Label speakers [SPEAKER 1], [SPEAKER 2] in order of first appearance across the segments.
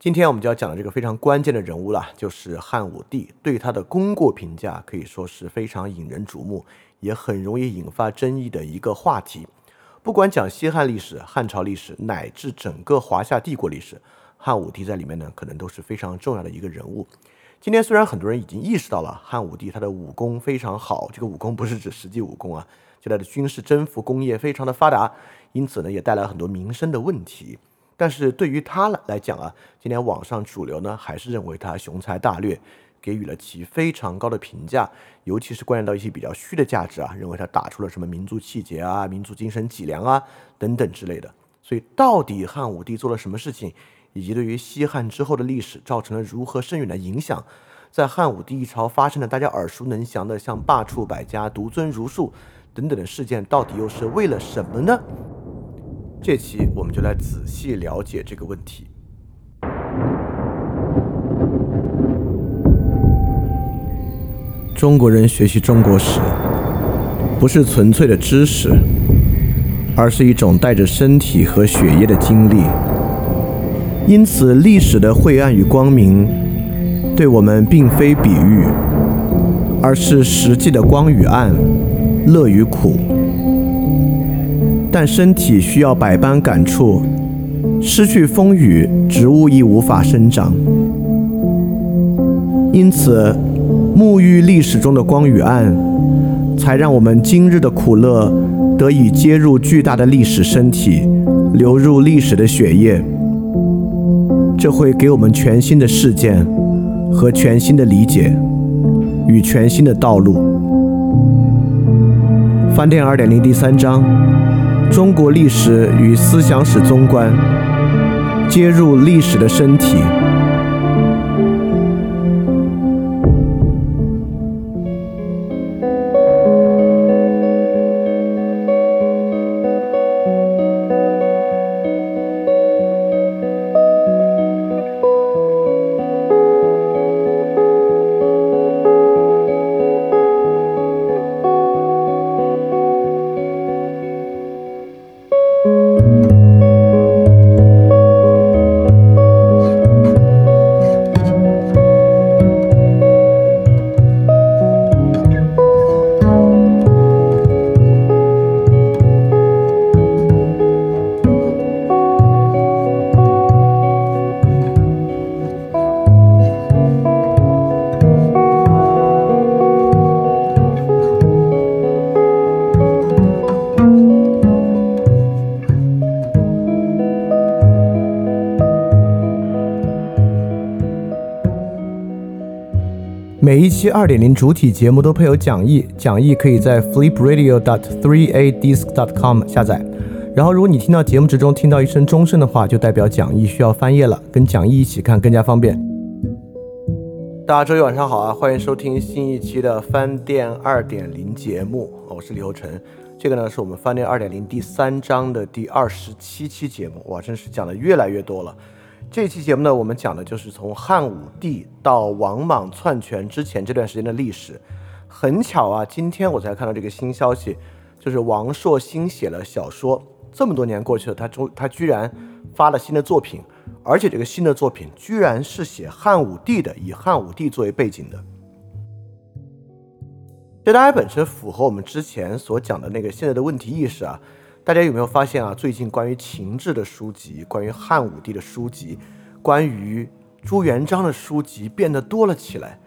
[SPEAKER 1] 今天我们就要讲的这个非常关键的人物了，就是汉武帝。对他的功过评价可以说是非常引人瞩目，也很容易引发争议的一个话题。不管讲西汉历史、汉朝历史，乃至整个华夏帝国历史，汉武帝在里面呢，可能都是非常重要的一个人物。今天虽然很多人已经意识到了汉武帝他的武功非常好，这个武功不是指实际武功啊，就他的军事征服工业非常的发达，因此呢，也带来很多民生的问题。但是对于他来讲啊，今天网上主流呢还是认为他雄才大略，给予了其非常高的评价，尤其是关联到一些比较虚的价值啊，认为他打出了什么民族气节啊、民族精神脊梁啊等等之类的。所以到底汉武帝做了什么事情，以及对于西汉之后的历史造成了如何深远的影响，在汉武帝一朝发生的大家耳熟能详的像罢黜百家、独尊儒术等等的事件，到底又是为了什么呢？这期我们就来仔细了解这个问题。中国人学习中国史，不是纯粹的知识，而是一种带着身体和血液的经历。因此，历史的晦暗与光明，对我们并非比喻，而是实际的光与暗，乐与苦。但身体需要百般感触，失去风雨，植物亦无法生长。因此，沐浴历史中的光与暗，才让我们今日的苦乐得以接入巨大的历史身体，流入历史的血液。这会给我们全新的事件和全新的理解与全新的道路。翻店二点零第三章。中国历史与思想史综观，接入历史的身体。每一期二点零主体节目都配有讲义，讲义可以在 flipradio.dot3adisc.dot com 下载。然后，如果你听到节目之中听到一声钟声的话，就代表讲义需要翻页了，跟讲义一起看更加方便。大家周一晚上好啊，欢迎收听新一期的翻店二点零节目，我是李欧成。这个呢是我们翻店二点零第三章的第二十七期节目，哇，真是讲的越来越多了。这期节目呢，我们讲的就是从汉武帝到王莽篡权之前这段时间的历史。很巧啊，今天我才看到这个新消息，就是王朔新写了小说，这么多年过去了，他终他居然发了新的作品，而且这个新的作品居然是写汉武帝的，以汉武帝作为背景的。这当然本身符合我们之前所讲的那个现在的问题意识啊。大家有没有发现啊？最近关于秦制的书籍、关于汉武帝的书籍、关于朱元璋的书籍变得多了起来。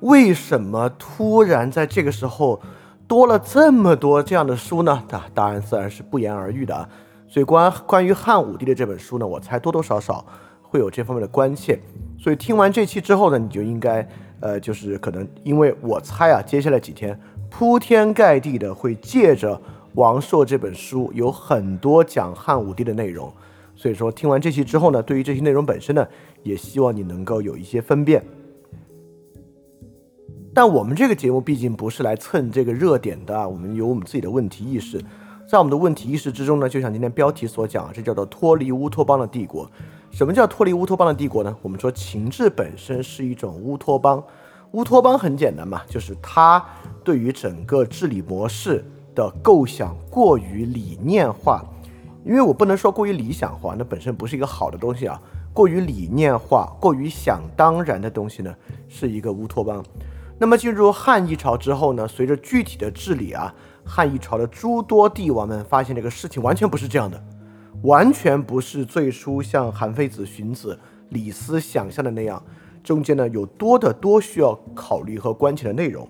[SPEAKER 1] 为什么突然在这个时候多了这么多这样的书呢？啊，答案自然是不言而喻的啊。所以关关于汉武帝的这本书呢，我猜多多少少会有这方面的关切。所以听完这期之后呢，你就应该呃，就是可能因为我猜啊，接下来几天铺天盖地的会借着。王朔这本书有很多讲汉武帝的内容，所以说听完这期之后呢，对于这些内容本身呢，也希望你能够有一些分辨。但我们这个节目毕竟不是来蹭这个热点的，我们有我们自己的问题意识，在我们的问题意识之中呢，就像今天标题所讲，这叫做脱离乌托邦的帝国。什么叫脱离乌托邦的帝国呢？我们说秦制本身是一种乌托邦，乌托邦很简单嘛，就是它对于整个治理模式。的构想过于理念化，因为我不能说过于理想化，那本身不是一个好的东西啊。过于理念化、过于想当然的东西呢，是一个乌托邦。那么进入汉一朝之后呢，随着具体的治理啊，汉一朝的诸多帝王们发现这个事情完全不是这样的，完全不是最初像韩非子、荀子、李斯想象的那样，中间呢有多的多需要考虑和关切的内容。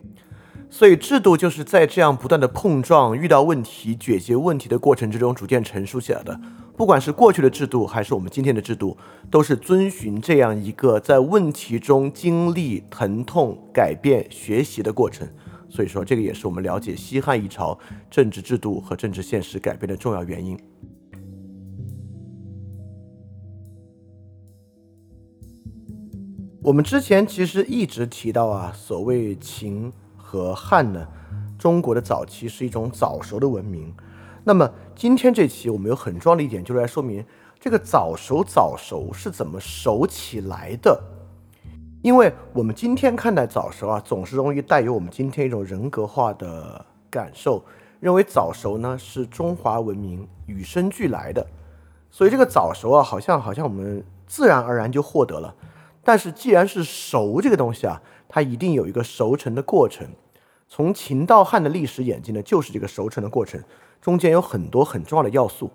[SPEAKER 1] 所以制度就是在这样不断的碰撞、遇到问题、解决问题的过程之中逐渐成熟起来的。不管是过去的制度，还是我们今天的制度，都是遵循这样一个在问题中经历疼痛、改变、学习的过程。所以说，这个也是我们了解西汉一朝政治制度和政治现实改变的重要原因。我们之前其实一直提到啊，所谓秦和汉呢，中国的早期是一种早熟的文明。那么今天这期我们有很重要的一点，就是来说明这个早熟早熟是怎么熟起来的。因为我们今天看待早熟啊，总是容易带有我们今天一种人格化的感受，认为早熟呢是中华文明与生俱来的，所以这个早熟啊，好像好像我们自然而然就获得了。但是既然是熟这个东西啊，它一定有一个熟成的过程。从秦到汉的历史演进呢，就是这个熟成的过程。中间有很多很重要的要素，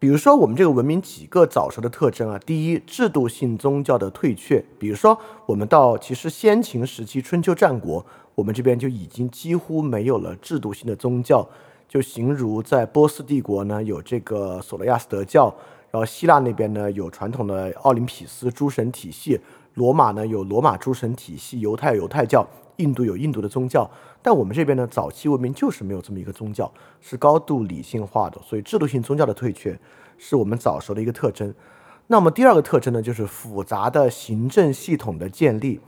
[SPEAKER 1] 比如说我们这个文明几个早熟的特征啊，第一，制度性宗教的退却。比如说，我们到其实先秦时期、春秋战国，我们这边就已经几乎没有了制度性的宗教。就形如在波斯帝国呢，有这个索罗亚斯德教；然后希腊那边呢，有传统的奥林匹斯诸神体系；罗马呢，有罗马诸神体系；犹太犹太教。印度有印度的宗教，但我们这边呢，早期文明就是没有这么一个宗教，是高度理性化的，所以制度性宗教的退却是我们早熟的一个特征。那么第二个特征呢，就是复杂的行政系统的建立，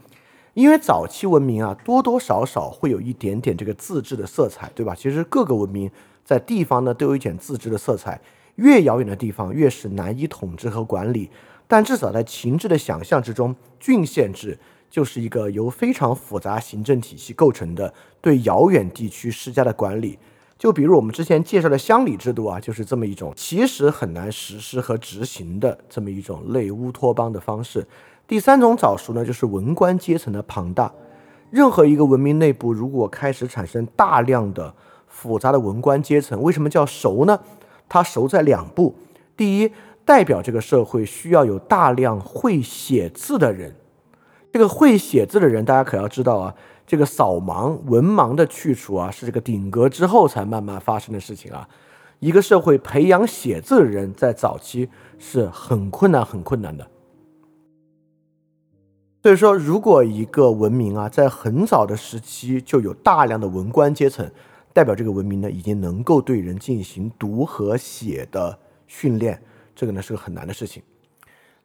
[SPEAKER 1] 因为早期文明啊，多多少少会有一点点这个自治的色彩，对吧？其实各个文明在地方呢都有一点自治的色彩，越遥远的地方越是难以统治和管理，但至少在秦制的想象之中，郡县制。就是一个由非常复杂行政体系构成的对遥远地区施加的管理，就比如我们之前介绍的乡里制度啊，就是这么一种其实很难实施和执行的这么一种类乌托邦的方式。第三种早熟呢，就是文官阶层的庞大。任何一个文明内部如果开始产生大量的复杂的文官阶层，为什么叫熟呢？它熟在两步：第一，代表这个社会需要有大量会写字的人。这个会写字的人，大家可要知道啊，这个扫盲文盲的去除啊，是这个顶格之后才慢慢发生的事情啊。一个社会培养写字的人，在早期是很困难、很困难的。所以说，如果一个文明啊，在很早的时期就有大量的文官阶层，代表这个文明呢，已经能够对人进行读和写的训练，这个呢是个很难的事情。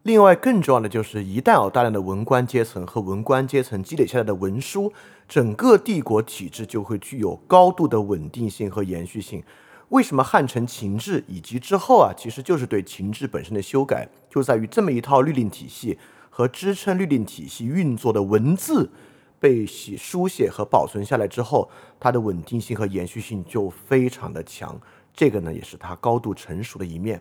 [SPEAKER 1] 另外，更重要的就是，一旦有大量的文官阶层和文官阶层积累下来的文书，整个帝国体制就会具有高度的稳定性和延续性。为什么汉承秦制以及之后啊，其实就是对秦制本身的修改，就在于这么一套律令体系和支撑律令体系运作的文字被写书写和保存下来之后，它的稳定性和延续性就非常的强。这个呢，也是它高度成熟的一面。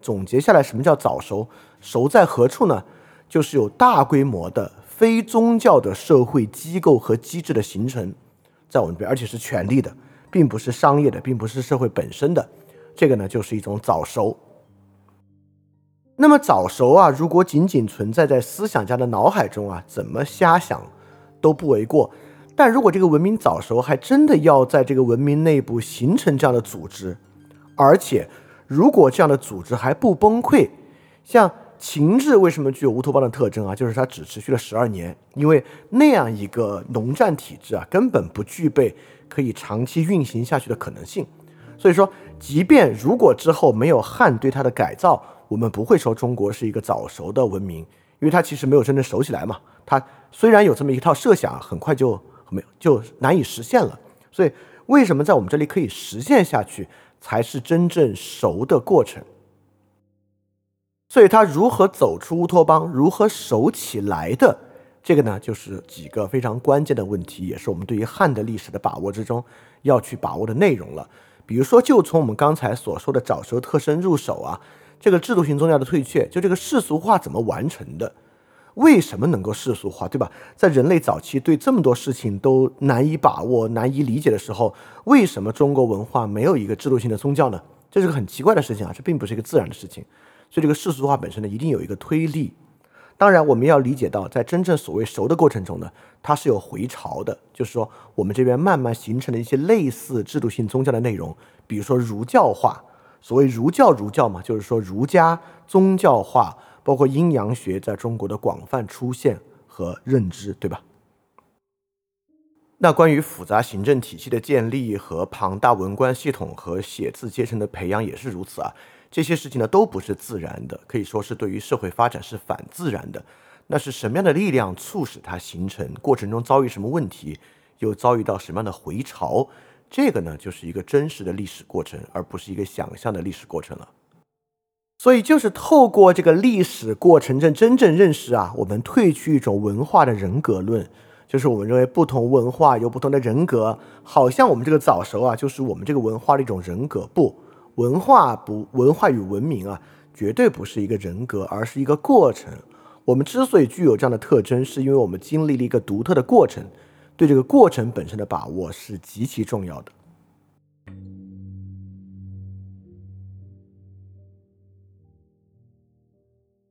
[SPEAKER 1] 总结下来，什么叫早熟？熟在何处呢？就是有大规模的非宗教的社会机构和机制的形成，在我们这边，而且是权力的，并不是商业的，并不是社会本身的。这个呢，就是一种早熟。那么早熟啊，如果仅仅存在在思想家的脑海中啊，怎么瞎想都不为过。但如果这个文明早熟，还真的要在这个文明内部形成这样的组织，而且。如果这样的组织还不崩溃，像秦制为什么具有乌托邦的特征啊？就是它只持续了十二年，因为那样一个农战体制啊，根本不具备可以长期运行下去的可能性。所以说，即便如果之后没有汉对它的改造，我们不会说中国是一个早熟的文明，因为它其实没有真正熟起来嘛。它虽然有这么一套设想，很快就没有就难以实现了。所以，为什么在我们这里可以实现下去？才是真正熟的过程，所以他如何走出乌托邦，如何熟起来的，这个呢，就是几个非常关键的问题，也是我们对于汉的历史的把握之中要去把握的内容了。比如说，就从我们刚才所说的早熟特征入手啊，这个制度性宗教的退却，就这个世俗化怎么完成的？为什么能够世俗化，对吧？在人类早期对这么多事情都难以把握、难以理解的时候，为什么中国文化没有一个制度性的宗教呢？这是个很奇怪的事情啊！这并不是一个自然的事情。所以，这个世俗化本身呢，一定有一个推力。当然，我们要理解到，在真正所谓熟的过程中呢，它是有回潮的。就是说，我们这边慢慢形成了一些类似制度性宗教的内容，比如说儒教化。所谓儒教，儒教嘛，就是说儒家宗教化。包括阴阳学在中国的广泛出现和认知，对吧？那关于复杂行政体系的建立和庞大文官系统和写字阶层的培养也是如此啊。这些事情呢都不是自然的，可以说是对于社会发展是反自然的。那是什么样的力量促使它形成？过程中遭遇什么问题？又遭遇到什么样的回潮？这个呢就是一个真实的历史过程，而不是一个想象的历史过程了。所以，就是透过这个历史过程，正真正认识啊，我们褪去一种文化的人格论，就是我们认为不同文化有不同的人格，好像我们这个早熟啊，就是我们这个文化的一种人格。不，文化不，文化与文明啊，绝对不是一个人格，而是一个过程。我们之所以具有这样的特征，是因为我们经历了一个独特的过程，对这个过程本身的把握是极其重要的。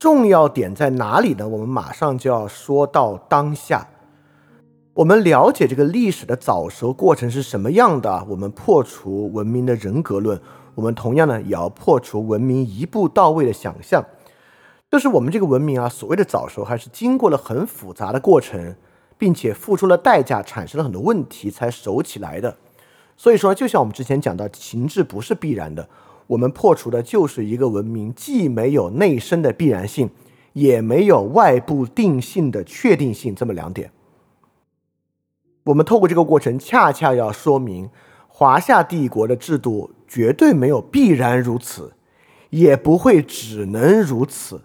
[SPEAKER 1] 重要点在哪里呢？我们马上就要说到当下。我们了解这个历史的早熟过程是什么样的，我们破除文明的人格论，我们同样呢也要破除文明一步到位的想象。就是我们这个文明啊，所谓的早熟，还是经过了很复杂的过程，并且付出了代价，产生了很多问题才熟起来的。所以说，就像我们之前讲到，情志不是必然的。我们破除的就是一个文明既没有内生的必然性，也没有外部定性的确定性这么两点。我们透过这个过程，恰恰要说明华夏帝国的制度绝对没有必然如此，也不会只能如此。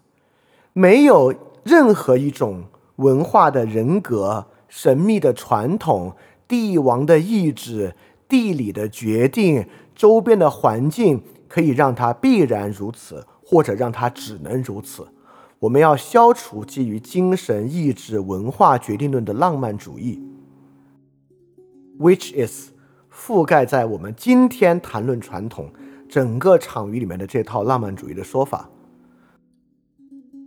[SPEAKER 1] 没有任何一种文化的人格、神秘的传统、帝王的意志、地理的决定、周边的环境。可以让它必然如此，或者让它只能如此。我们要消除基于精神意志、文化决定论的浪漫主义，which is 覆盖在我们今天谈论传统整个场域里面的这套浪漫主义的说法，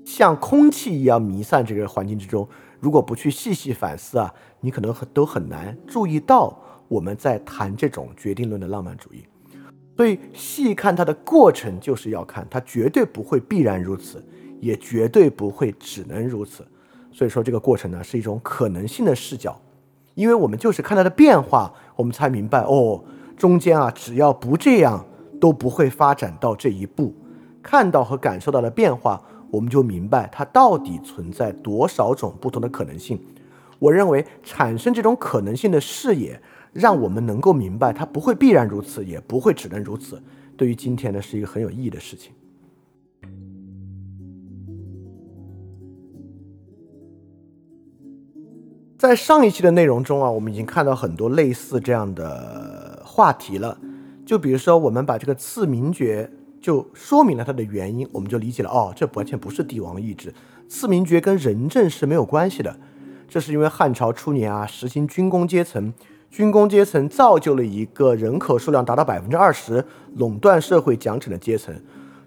[SPEAKER 1] 像空气一样弥散这个环境之中。如果不去细细反思啊，你可能很都很难注意到我们在谈这种决定论的浪漫主义。所以细看它的过程，就是要看它绝对不会必然如此，也绝对不会只能如此。所以说这个过程呢，是一种可能性的视角，因为我们就是看它的变化，我们才明白哦，中间啊，只要不这样，都不会发展到这一步。看到和感受到的变化，我们就明白它到底存在多少种不同的可能性。我认为产生这种可能性的视野。让我们能够明白，它不会必然如此，也不会只能如此。对于今天呢，是一个很有意义的事情。在上一期的内容中啊，我们已经看到很多类似这样的话题了。就比如说，我们把这个赐名爵就说明了它的原因，我们就理解了哦，这完全不是帝王意志，赐名爵跟仁政是没有关系的。这是因为汉朝初年啊，实行军功阶层。军工阶层造就了一个人口数量达到百分之二十垄断社会奖惩的阶层，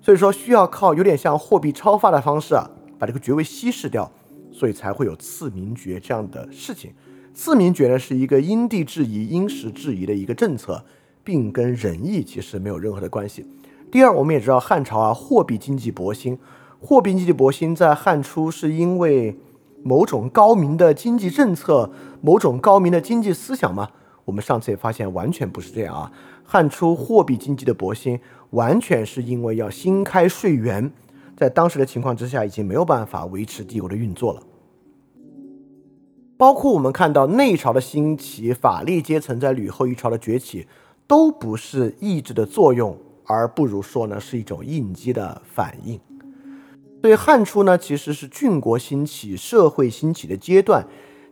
[SPEAKER 1] 所以说需要靠有点像货币超发的方式啊，把这个爵位稀释掉，所以才会有赐名爵这样的事情。赐名爵呢是一个因地制宜、因时制宜的一个政策，并跟仁义其实没有任何的关系。第二，我们也知道汉朝啊，货币经济博兴，货币经济博兴在汉初是因为。某种高明的经济政策，某种高明的经济思想吗？我们上次也发现，完全不是这样啊！汉初货币经济的勃兴，完全是因为要新开税源，在当时的情况之下，已经没有办法维持帝国的运作了。包括我们看到内朝的兴起，法力阶层在吕后一朝的崛起，都不是意志的作用，而不如说呢，是一种应激的反应。所以汉初呢，其实是郡国兴起、社会兴起的阶段。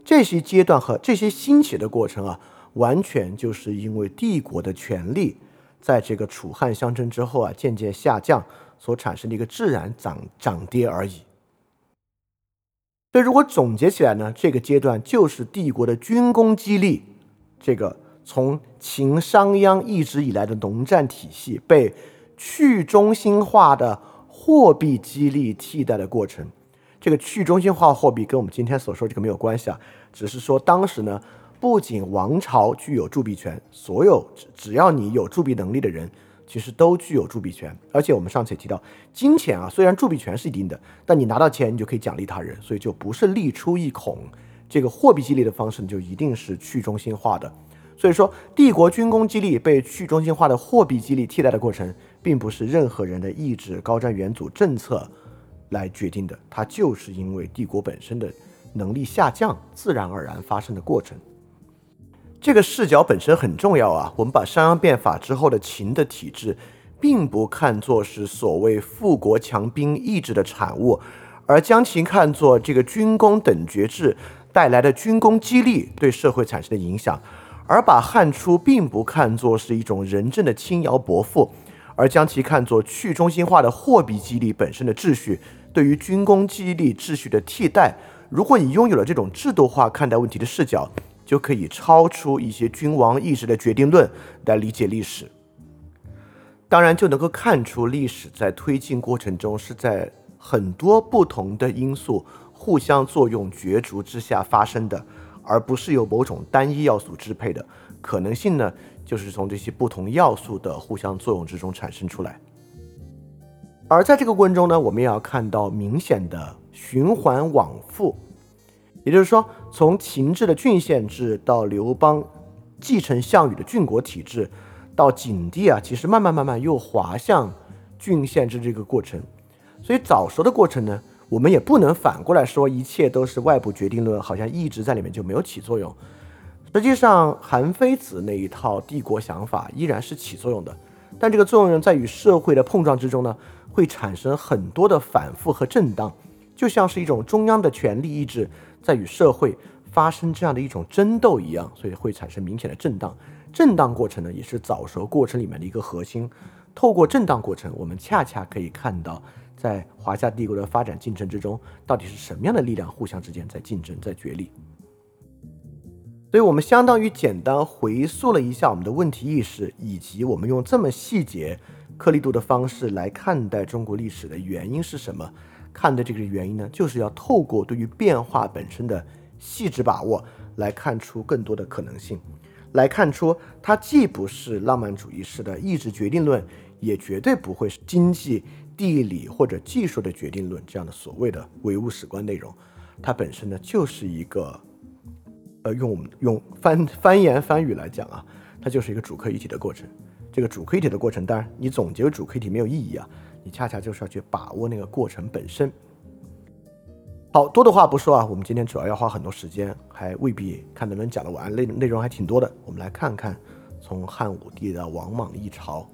[SPEAKER 1] 这些阶段和这些兴起的过程啊，完全就是因为帝国的权力在这个楚汉相争之后啊，渐渐下降所产生的一个自然涨涨跌而已。所以，如果总结起来呢，这个阶段就是帝国的军功激励，这个从秦商鞅一直以来的农战体系被去中心化的货币激励替代的过程。这个去中心化货币跟我们今天所说这个没有关系啊，只是说当时呢，不仅王朝具有铸币权，所有只只要你有铸币能力的人。其实都具有铸币权，而且我们上次也提到，金钱啊，虽然铸币权是一定的，但你拿到钱，你就可以奖励他人，所以就不是利出一孔。这个货币激励的方式就一定是去中心化的。所以说，帝国军工激励被去中心化的货币激励替代的过程，并不是任何人的意志、高瞻远瞩政策来决定的，它就是因为帝国本身的能力下降，自然而然发生的过程。这个视角本身很重要啊！我们把商鞅变法之后的秦的体制，并不看作是所谓富国强兵意志的产物，而将其看作这个军功等爵制带来的军功激励对社会产生的影响，而把汉初并不看作是一种仁政的轻徭薄赋，而将其看作去中心化的货币激励本身的秩序对于军工激励秩序的替代。如果你拥有了这种制度化看待问题的视角，就可以超出一些君王意志的决定论来理解历史，当然就能够看出历史在推进过程中是在很多不同的因素互相作用角逐之下发生的，而不是由某种单一要素支配的。可能性呢，就是从这些不同要素的互相作用之中产生出来。而在这个过程中呢，我们也要看到明显的循环往复。也就是说，从秦制的郡县制到刘邦继承项羽的郡国体制，到景帝啊，其实慢慢慢慢又滑向郡县制这个过程。所以早熟的过程呢，我们也不能反过来说一切都是外部决定论，好像一直在里面就没有起作用。实际上，韩非子那一套帝国想法依然是起作用的，但这个作用在与社会的碰撞之中呢，会产生很多的反复和震荡，就像是一种中央的权力意志。在与社会发生这样的一种争斗一样，所以会产生明显的震荡。震荡过程呢，也是早熟过程里面的一个核心。透过震荡过程，我们恰恰可以看到，在华夏帝国的发展进程之中，到底是什么样的力量互相之间在竞争、在角力。所以我们相当于简单回溯了一下我们的问题意识，以及我们用这么细节、颗粒度的方式来看待中国历史的原因是什么。看的这个原因呢，就是要透过对于变化本身的细致把握，来看出更多的可能性，来看出它既不是浪漫主义式的意志决定论，也绝对不会是经济、地理或者技术的决定论这样的所谓的唯物史观内容。它本身呢，就是一个，呃，用我们用翻翻言翻语来讲啊，它就是一个主客一体的过程。这个主客一体的过程，当然你总结为主客一体没有意义啊。你恰恰就是要去把握那个过程本身。好多的话不说啊，我们今天主要要花很多时间，还未必看能不能讲得完，内内容还挺多的。我们来看看从汉武帝的王莽一朝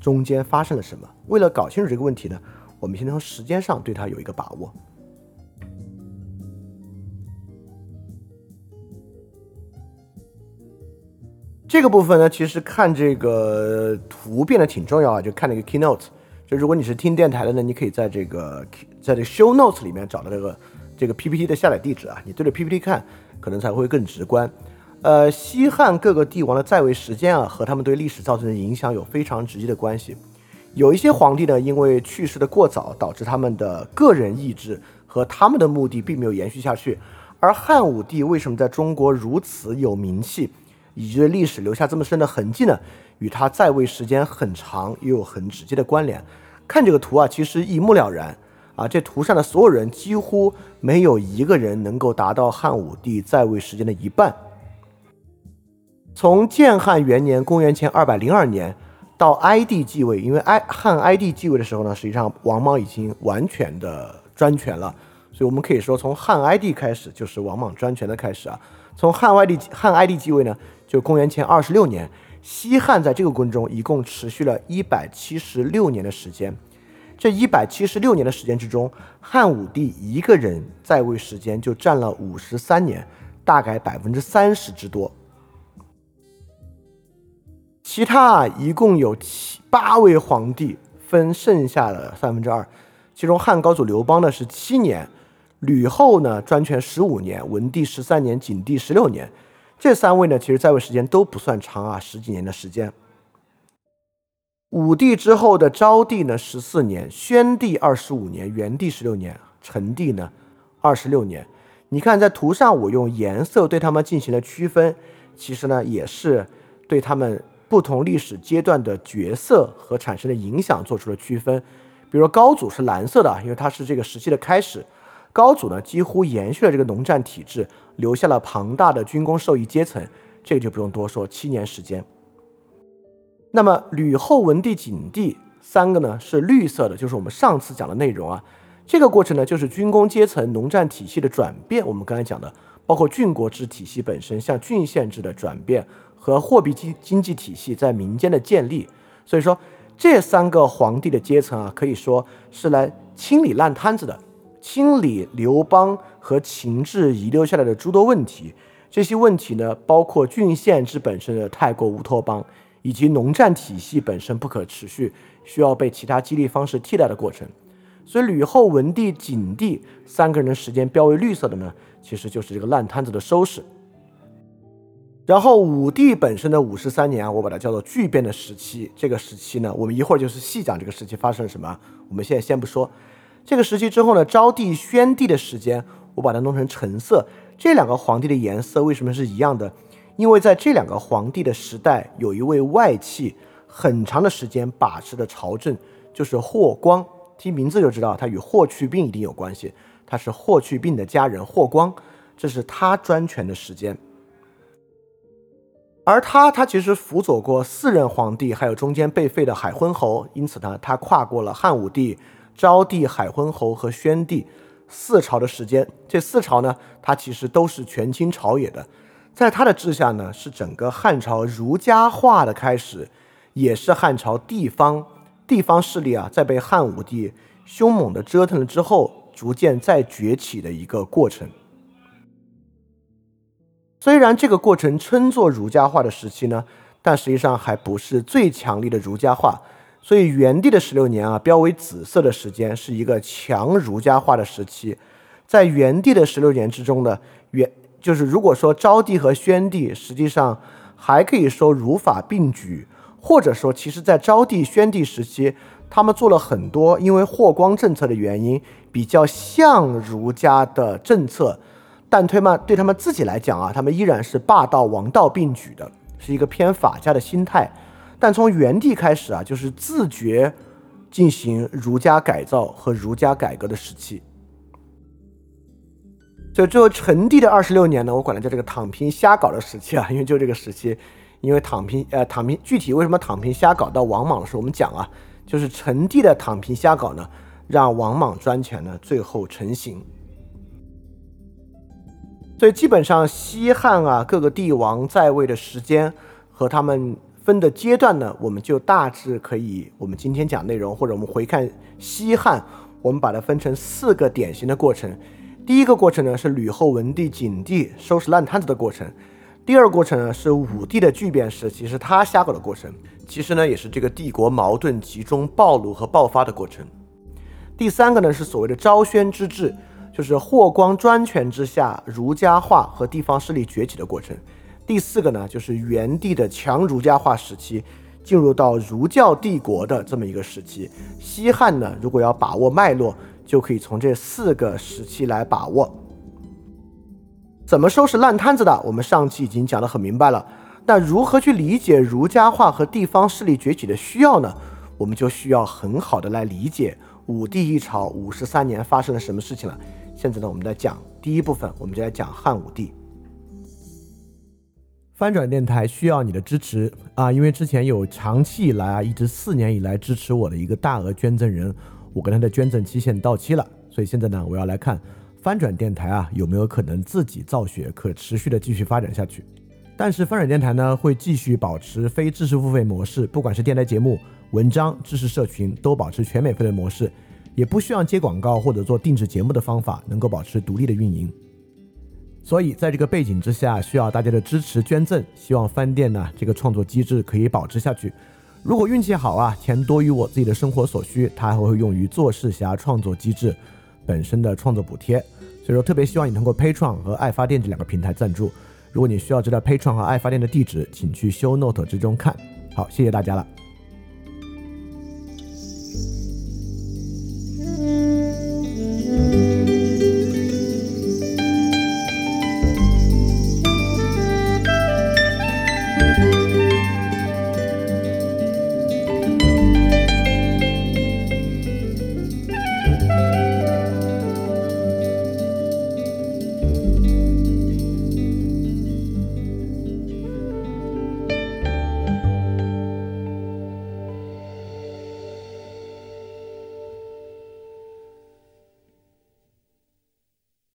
[SPEAKER 1] 中间发生了什么。为了搞清楚这个问题呢，我们先从时间上对它有一个把握。这个部分呢，其实看这个图变得挺重要啊，就看那个 keynote。就如果你是听电台的呢，你可以在这个在这个 show notes 里面找到这个这个 PPT 的下载地址啊，你对着 PPT 看，可能才会更直观。呃，西汉各个帝王的在位时间啊，和他们对历史造成的影响有非常直接的关系。有一些皇帝呢，因为去世的过早，导致他们的个人意志和他们的目的并没有延续下去。而汉武帝为什么在中国如此有名气，以及对历史留下这么深的痕迹呢？与他在位时间很长也有很直接的关联。看这个图啊，其实一目了然啊。这图上的所有人几乎没有一个人能够达到汉武帝在位时间的一半。从建汉元年（公元前二百零二年）到哀帝继位，因为哀汉哀帝继位的时候呢，实际上王莽已经完全的专权了，所以我们可以说，从汉哀帝开始就是王莽专权的开始啊。从汉哀帝汉哀帝继位呢，就公元前二十六年。西汉在这个过程中一共持续了一百七十六年的时间，这一百七十六年的时间之中，汉武帝一个人在位时间就占了五十三年，大概百分之三十之多。其他一共有七八位皇帝分剩下的三分之二。其中汉高祖刘邦呢是七年，吕后呢专权十五年，文帝十三年，景帝十六年。这三位呢其实在位时间都不算长啊，十几年的时间。武帝之后的昭帝呢十四年，宣帝二十五年，元帝十六年，成帝呢二十六年。你看在图上我用颜色对他们进行了区分，其实呢也是对他们不同历史阶段的角色和产生的影响做出了区分。比如高祖是蓝色的，因为他是这个时期的开始。高祖呢几乎延续了这个农战体制，留下了庞大的军工受益阶层，这个就不用多说，七年时间。那么吕后、文帝、景帝三个呢是绿色的，就是我们上次讲的内容啊。这个过程呢就是军工阶层、农战体系的转变。我们刚才讲的，包括郡国制体系本身，像郡县制的转变和货币经经济体系在民间的建立。所以说。这三个皇帝的阶层啊，可以说是来清理烂摊子的，清理刘邦和秦制遗留下来的诸多问题。这些问题呢，包括郡县制本身的太过乌托邦，以及农战体系本身不可持续，需要被其他激励方式替代的过程。所以，吕后、文帝、景帝三个人的时间标为绿色的呢，其实就是这个烂摊子的收拾。然后武帝本身的五十三年啊，我把它叫做巨变的时期。这个时期呢，我们一会儿就是细讲这个时期发生了什么。我们现在先不说这个时期之后呢，昭帝、宣帝的时间，我把它弄成橙色。这两个皇帝的颜色为什么是一样的？因为在这两个皇帝的时代，有一位外戚很长的时间把持的朝政，就是霍光。听名字就知道，他与霍去病一定有关系。他是霍去病的家人霍光，这是他专权的时间。而他，他其实辅佐过四任皇帝，还有中间被废的海昏侯，因此呢，他跨过了汉武帝、昭帝、海昏侯和宣帝四朝的时间。这四朝呢，他其实都是权倾朝野的。在他的治下呢，是整个汉朝儒家化的开始，也是汉朝地方地方势力啊，在被汉武帝凶猛的折腾了之后，逐渐再崛起的一个过程。虽然这个过程称作儒家化的时期呢，但实际上还不是最强力的儒家化。所以元帝的十六年啊，标为紫色的时间，是一个强儒家化的时期。在元帝的十六年之中呢，元就是如果说昭帝和宣帝，实际上还可以说儒法并举，或者说其实在昭帝、宣帝时期，他们做了很多因为霍光政策的原因比较像儒家的政策。但推嘛，对他们自己来讲啊，他们依然是霸道王道并举的，是一个偏法家的心态。但从元帝开始啊，就是自觉进行儒家改造和儒家改革的时期。所以最后成帝的二十六年呢，我管它叫这个躺平瞎搞的时期啊，因为就这个时期，因为躺平呃躺平，具体为什么躺平瞎搞到王莽的时候，我们讲啊，就是成帝的躺平瞎搞呢，让王莽专权呢最后成型。所以基本上西汉啊各个帝王在位的时间和他们分的阶段呢，我们就大致可以，我们今天讲内容或者我们回看西汉，我们把它分成四个典型的过程。第一个过程呢是吕后、文帝、景帝收拾烂摊子的过程；第二个过程呢是武帝的巨变时期，是他瞎搞的过程，其实呢也是这个帝国矛盾集中暴露和爆发的过程；第三个呢是所谓的昭宣之治。就是霍光专权之下，儒家化和地方势力崛起的过程。第四个呢，就是元帝的强儒家化时期，进入到儒教帝国的这么一个时期。西汉呢，如果要把握脉络，就可以从这四个时期来把握。怎么收拾烂摊子的？我们上期已经讲得很明白了。那如何去理解儒家化和地方势力崛起的需要呢？我们就需要很好的来理解武帝一朝五十三年发生了什么事情了。现在呢，我们在讲第一部分，我们就来讲汉武帝。翻转电台需要你的支持啊，因为之前有长期以来啊，一直四年以来支持我的一个大额捐赠人，我跟他的捐赠期限到期了，所以现在呢，我要来看翻转电台啊有没有可能自己造血，可持续的继续发展下去。但是翻转电台呢会继续保持非知识付费模式，不管是电台节目、文章、知识社群，都保持全免费的模式。也不需要接广告或者做定制节目的方法，能够保持独立的运营。所以在这个背景之下，需要大家的支持捐赠，希望翻店呢这个创作机制可以保持下去。如果运气好啊，钱多于我自己的生活所需，它还会用于做事侠创作机制本身的创作补贴。所以说，特别希望你通过 Patreon 和爱发电这两个平台赞助。如果你需要知道 Patreon 和爱发电的地址，请去 Show Note 之中看。好，谢谢大家了。